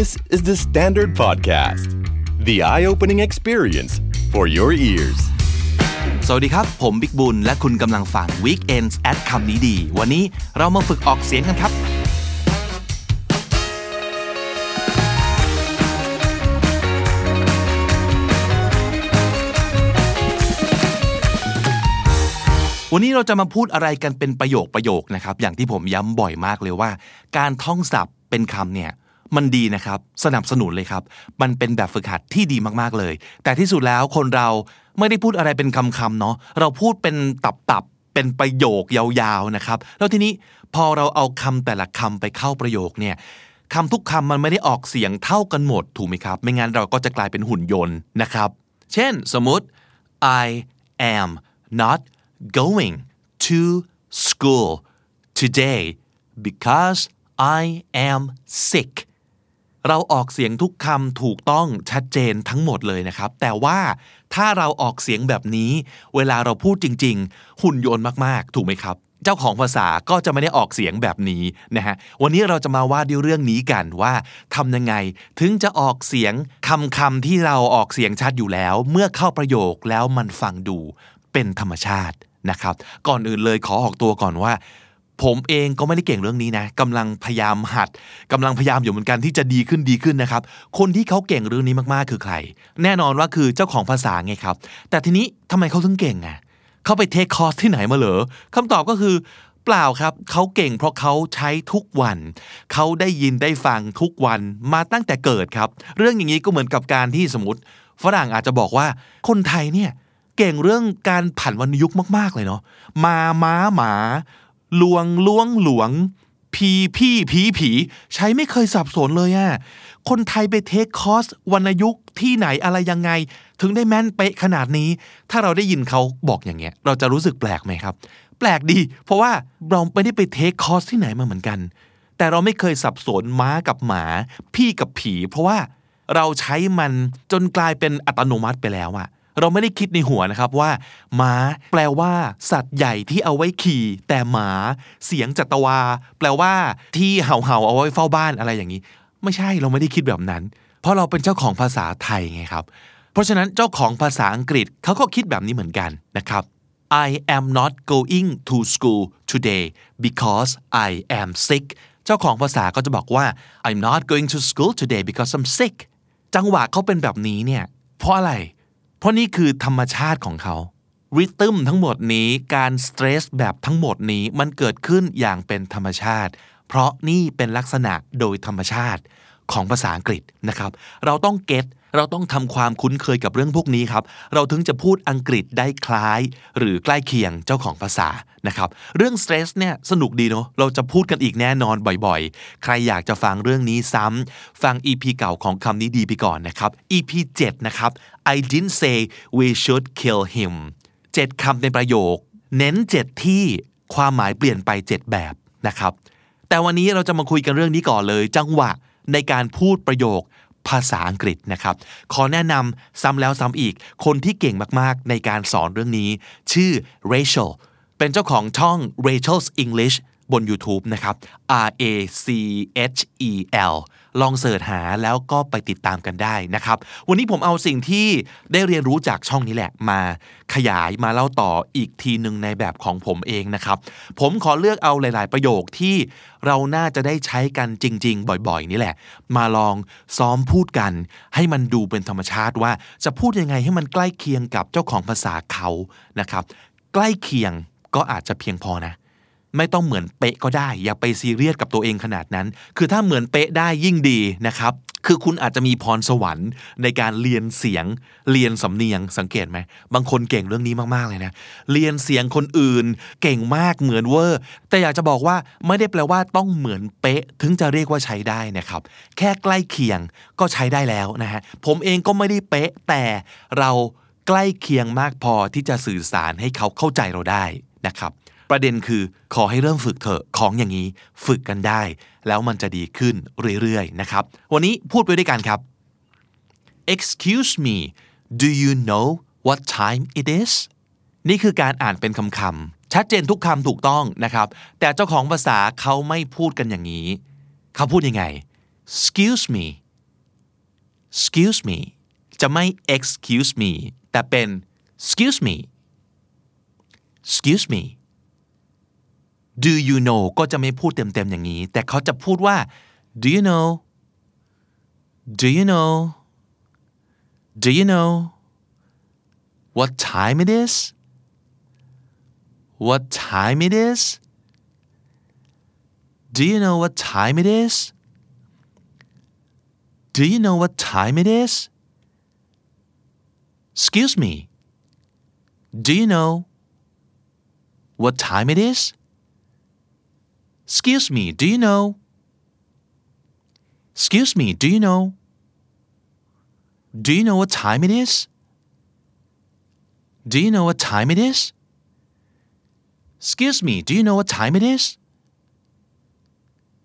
This is the Standard Podcast, the eye opening experience for your ears. สวัสดีครับ ผมบิ๊กบุญ และคุณกำลังฟัง Weekends at คำนี้ดี วันนี้เรามาฝึกออกเสียงกันครับ วันนี้เราจะมาพูดอะไรกันเป็นประโยคประโยคนะครับ อย่างที่ผมย้ำบ่อยมากเลยว่า การท่องศัพท์เป็นคำเนี่ย มันดีนะครับ สนับสนุนเลยครับ มันเป็นแบบฝึกหัดที่ดีมากๆเลย แต่ที่สุดแล้วคนเราไม่ได้พูดอะไรเป็นคำๆเนาะเราพูดเป็นตับๆเป็นประโยคยาวๆนะครับ แล้วทีนี้พอเราเอาคำแต่ละคำไปเข้าประโยคเนี่ยคำทุกคำมันไม่ได้ออกเสียงเท่ากันหมดถูกไหมครับ ไม่งั้นเราก็จะกลายเป็นหุ่นยนต์นะครับ เช่นสมมติ I am not going to school today because I am sick เราออกเสียงทุกคำถูกต้องชัดเจนทั้งหมดเลยนะครับ แต่ว่าถ้าเราออกเสียงแบบนี้ เวลาเราพูดจริง ๆ หุ่นยนต์มากๆ ถูกไหมครับ เจ้าของภาษาก็จะไม่ได้ออกเสียงแบบนี้นะฮะวันนี้เราจะมาว่าด้วยเรื่องนี้กันว่าทำยังไง ถึงจะออกเสียงคำคำที่เราออกเสียงชัดอยู่แล้ว เมื่อเข้าประโยคแล้วมันฟังดูเป็นธรรมชาตินะครับ ก่อนอื่นเลยขอออกตัวก่อนว่า ผมเองก็ไม่ได้เก่งเรื่องนี้นะกำลังพยายามหัดกำลังพยายามอยู่เหมือนกันที่จะดีขึ้นดีขึ้นนะครับ คนที่เขาเก่งเรื่องนี้มากๆคือใคร แน่นอนว่าคือเจ้าของภาษาไงครับ แต่ทีนี้ทำไมเขาถึงเก่งอะเขาไปเทคคอร์สที่ไหนมาเหรอคำตอบก็คือเปล่าครับ เขาเก่งเพราะเขาใช้ทุกวัน เขาได้ยินได้ฟังทุกวันมาตั้งแต่เกิดครับ เรื่องอย่างนี้ก็เหมือนกับการที่สมมติ ฝรั่งอาจจะบอกว่าคนไทยเนี่ยเก่งเรื่องการผันวรรณยุกต์มาก ๆ เลยเนาะมาม้าหมา ลวงล้วงหลวง พีพี่ผีผีใช้ไม่เคยสับสนเลยอะคนไทยไปเทคคอร์สวรรณยุกต์ที่ไหนอะไรยังไง ถึงได้แม่นเป๊ะขนาดนี้ ถ้าเราได้ยินเขาบอกอย่างเงี้ย เราจะรู้สึกแปลกไหมครับ แปลกดี เพราะว่าเราไม่ได้ไปเทคคอร์สที่ไหนมาเหมือนกัน แต่เราไม่เคยสับสนม้ากับหมา พี่กับผี เพราะว่าเราใช้มันจนกลายเป็นอัตโนมัติไปแล้วอะ เราไม่ได้คิดในหัวนะครับว่าม้าแปลว่า สัตว์ใหญ่ที่เอาไว้ขี่ แต่หมาเสียงจัตวา แปลว่า ที่เห่าเห่าเอาไว้เฝ้าบ้านอะไรอย่างนี้ ไม่ใช่เราไม่ได้คิดแบบนั้น เพราะเราเป็นเจ้าของภาษาไทยไงครับ เพราะฉะนั้นเจ้าของภาษาอังกฤษเขาก็คิดแบบนี้เหมือนกันนะครับ I am not going to school today because I am sick เจ้าของภาษาก็จะบอกว่า I'm not going to school today because I'm sick จังหวะเขาเป็นแบบนี้เนี่ยเพราะอะไร เพราะนี่คือธรรมชาติของเขาริทึมทั้งหมดนี้การสเตรสแบบทั้งหมดนี้มันเกิดขึ้นอย่างเป็นธรรมชาติ เพราะนี่เป็นลักษณะโดยธรรมชาติของภาษาอังกฤษนะครับ เราต้องเก็ต เราต้องทำความคุ้นเคยกับเรื่องพวกนี้ครับ เราถึงจะพูดอังกฤษได้คล้าย หรือใกล้เคียงเจ้าของภาษานะครับ เรื่องสเตรสเนี่ยสนุกดีเนาะ เราจะพูดกันอีกแน่นอนบ่อยๆ ใครอยากจะฟังเรื่องนี้ซ้ำฟัง EP เก่าของคำนี้ดีไปก่อนนะครับ EP 7 นะครับ I didn't say we should kill him 7คำในประโยค เน้น 7 ที่ความหมายเปลี่ยนไป 7 แบบนะครับ แต่วันนี้เราจะมาคุยกันเรื่องนี้ก่อนเลย จังหวะในการพูดประโยค ภาษาอังกฤษนะครับ ขอแนะนำซ้ำแล้วซ้ำอีก คนที่เก่งมากๆ ในการสอนเรื่องนี้ ชื่อ Rachel เป็นเจ้าของช่อง Rachel's English บน YouTube นะครับ R A C H E L ลองเสิร์ชหาแล้วก็ไปติดตามกันได้นะครับ วันนี้ผมเอาสิ่งที่ได้เรียนรู้จากช่องนี้แหละ มาขยายมาเล่าต่ออีกทีหนึ่งในแบบของผมเองนะครับ ผมขอเลือกเอาหลาย ๆ ประโยคที่เราน่าจะได้ใช้กันจริง ๆ บ่อย ๆ นี่แหละ มาลองซ้อมพูดกัน ให้มันดูเป็นธรรมชาติว่าจะพูดยังไงให้มันใกล้เคียงกับเจ้าของภาษาเขานะครับ ใกล้เคียงก็อาจจะเพียงพอนะ ไม่ต้องเหมือนเป๊ะก็ได้ อย่าไปซีเรียสกับตัวเองขนาดนั้น คือถ้าเหมือนเป๊ะได้ยิ่งดีนะครับ คือคุณอาจจะมีพรสวรรค์ในการเรียนเสียง เรียนสำเนียงสังเกตไหม บางคนเก่งเรื่องนี้มากๆเลยนะ เรียนเสียงคนอื่น เก่งมากเหมือนเวอร์ แต่อยากจะบอกว่าไม่ได้แปลว่าต้องเหมือนเป๊ะ ถึงจะเรียกว่าใช้ได้นะครับ แค่ใกล้เคียงก็ใช้ได้แล้วนะฮะ ผมเองก็ไม่ได้เป๊ะ แต่เราใกล้เคียงมากพอที่จะสื่อสารให้เขาเข้าใจเราได้นะครับ ประเด็นคือขอให้เริ่มฝึกเถอะของอย่างนี้ฝึกกันได้ แล้วมันจะดีขึ้นเรื่อยๆนะครับ วันนี้พูดไปด้วยกันครับ Excuse me do you know what time it is นี่คือการอ่านเป็นคำๆชัดเจนทุกคำถูกต้องนะครับ แต่เจ้าของภาษาเขาไม่พูดกันอย่างนี้ เขาพูดยังไง excuse me excuse me จะไม่ excuse me แต่เป็น excuse me excuse me do you know ก็จะไม่พูดเต็มๆอย่างนี้ แต่เขาจะพูดว่า do you know do you know do you know what time it is what time it is do you know what time it is do you know what time it is excuse me do you know what time it is excuse me do you know excuse me do you know do you know what time it is do you know what time it is excuse me do you know what time it is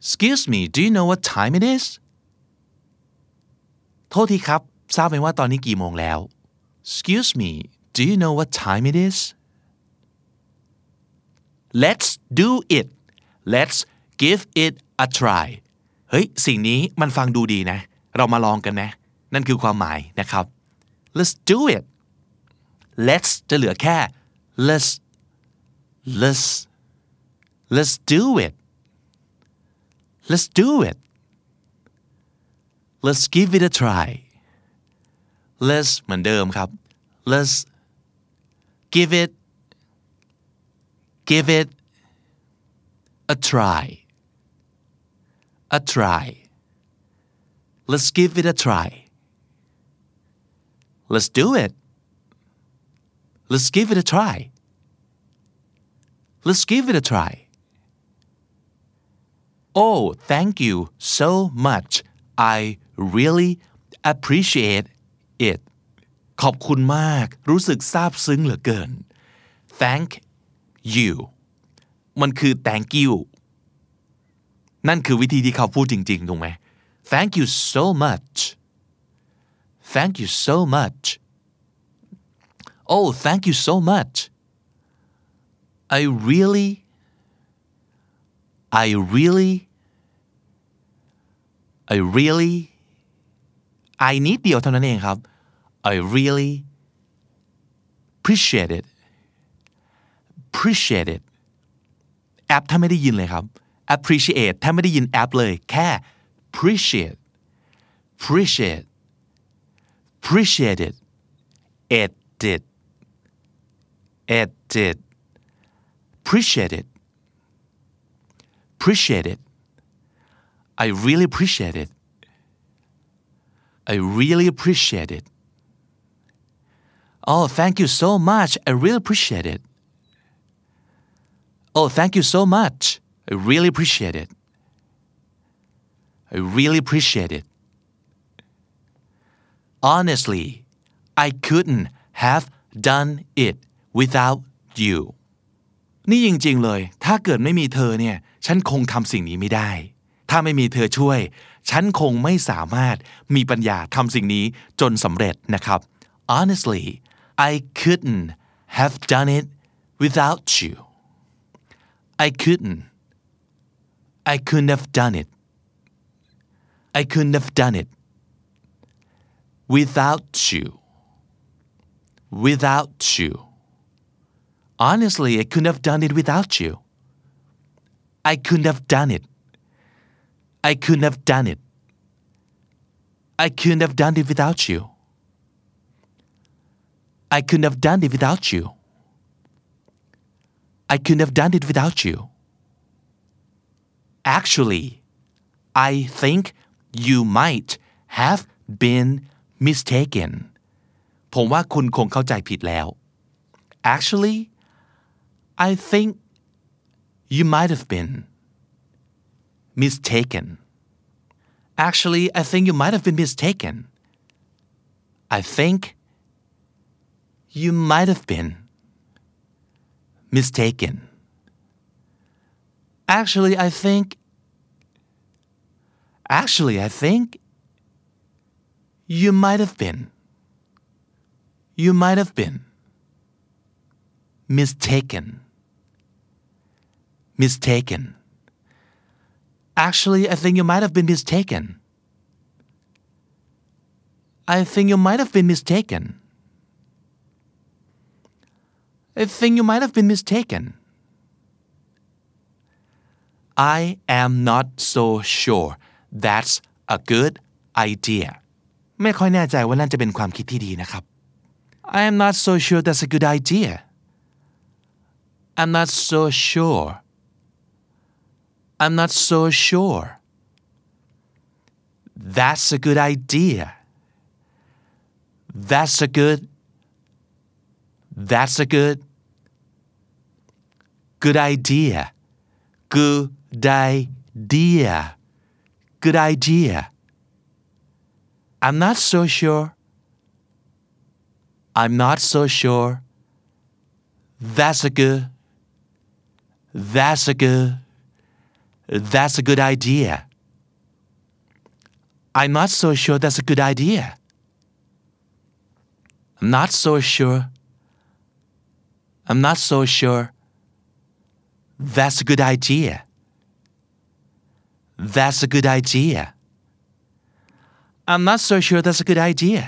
excuse me do you know what time it is โทษทีครับ ทราบไหมว่าตอนนี้กี่โมงแล้ว excuse me do you know what time it is let's do it Let's give it a try เฮ้ย สิ่งนี้มันฟังดูดีนะ เรามาลองกันนะ นั่นคือความหมายนะครับ let's do it let's จะเหลือแค่ let's let's let's do it let's do it let's give it a try let's เหมือนเดิมครับ let's give it give it a try a try let's give it a try let's do it let's give it a try let's give it a try oh thank you so much I really appreciate it ขอบคุณมาก รู้สึกซาบซึ้งเหลือเกิน thank you มันคือ thank you นั่นคือวิธีที่เขาพูดจริงๆ ถูกไหม thank you so much thank you so much oh thank you so much I really I really I really I นิดเดียวเท่านั้นเองครับ I really appreciate it appreciate it แอปถ้าไม่ได้ยินเลยครับ appreciate ถ้าไม่ได้ยินแอปเลย แค่ appreciate appreciate appreciate it it did it did appreciate it appreciate it I really appreciate it I really appreciate it Oh thank you so much I really appreciate it Oh thank you so much I really appreciate it I really appreciate it Honestly I couldn't have done it without you นี่จริงๆเลย ถ้าเกิดไม่มีเธอเนี่ย ฉันคงทำสิ่งนี้ไม่ได้ ถ้าไม่มีเธอช่วย ฉันคงไม่สามารถมีปัญญาทำสิ่งนี้จนสำเร็จนะครับ Honestly I couldn't have done it without you I couldn't I couldn't have done it I couldn't have done it without you without you Honestly, I couldn't have done it without you. I couldn't have done it. I couldn't have done it. I couldn't have done it without you. I couldn't have done it without you. I couldn't have done it without you. Actually, I think you might have been mistaken. ผมว่าคุณคงเข้าใจผิดแล้ว Actually, I think you might have been mistaken. Actually, I think you might have been mistaken. I think you might have been mistaken. Actually, I think Actually, I think you might have been you might have been mistaken mistaken. Actually i think you might have been mistaken. I think you might have been mistaken I think you might have been mistaken I am not so sure that's a good idea ไม่ค่อยแน่ใจว่านั่นจะเป็นความคิดที่ดีนะครับ I am not so sure that's a good idea I'm not so sure I'm not so sure That's a good idea That's a good that's a good good idea. Good idea. Good idea. I'm not so sure. I'm not so sure. That's a good That's a good That's a good idea. I'm not so sure that's a good idea. I'm not so sure I'm not so sure That's a good idea That's a good idea I'm not so sure that's a good idea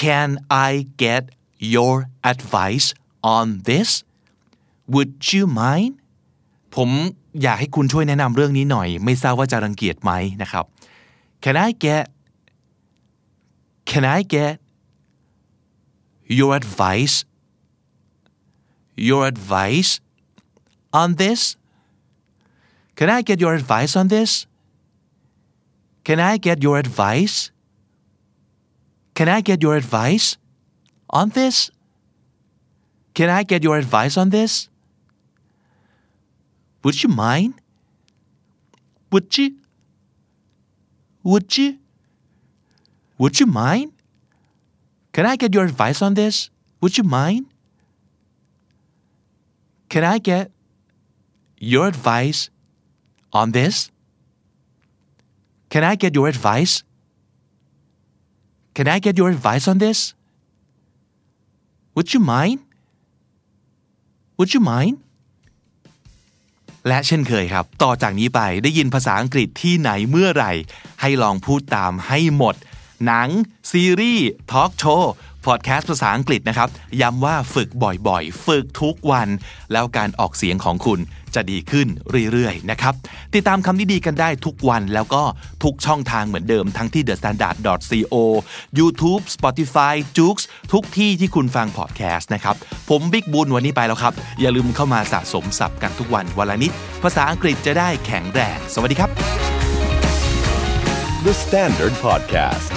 Can I get your advice on this Would you mind ผมอยากให้คุณช่วยแนะนำเรื่องนี้หน่อย ไม่ทราบว่าจะรังเกียจไหมนะครับ Can I get Can I get your advice your advice on this? Can I get your advice on this? Can I get your advice? Can I get your advice on this? Can I get your advice on this? Would you mind? Would you? Would you? Would you mind Can I get your advice on this Would you mind Can I get your advice on this Can I get your advice Can I get your advice on this Would you mind Would you mind และเช่นเคยครับ ต่อจากนี้ไปได้ยินภาษาอังกฤษที่ไหนเมื่อไหร่ ให้ลองพูดตามให้หมด หนัง ซีรีส์ทอล์กโชว์พอดแคสต์ภาษาอังกฤษนะครับ ย้ำว่าฝึกบ่อยๆ ฝึกทุกวัน แล้วการออกเสียงของคุณจะดีขึ้นเรื่อยๆ นะครับ ติดตามคำนี้ดีกันได้ทุกวันแล้วก็ทุกช่องทางเหมือนเดิมทั้งที่ thestandard.co YouTube Spotify j o o x ทุกที่ที่คุณฟังพอดแคสต์นะครับ ผมบิ๊กบุญวันนี้ไปแล้วครับ อย่าลืมเข้ามาสะสมศัพท์กันทุกวันวันละนิด ภาษาอังกฤษจะได้แข็งแรง สวัสดีครับ The Standard Podcast.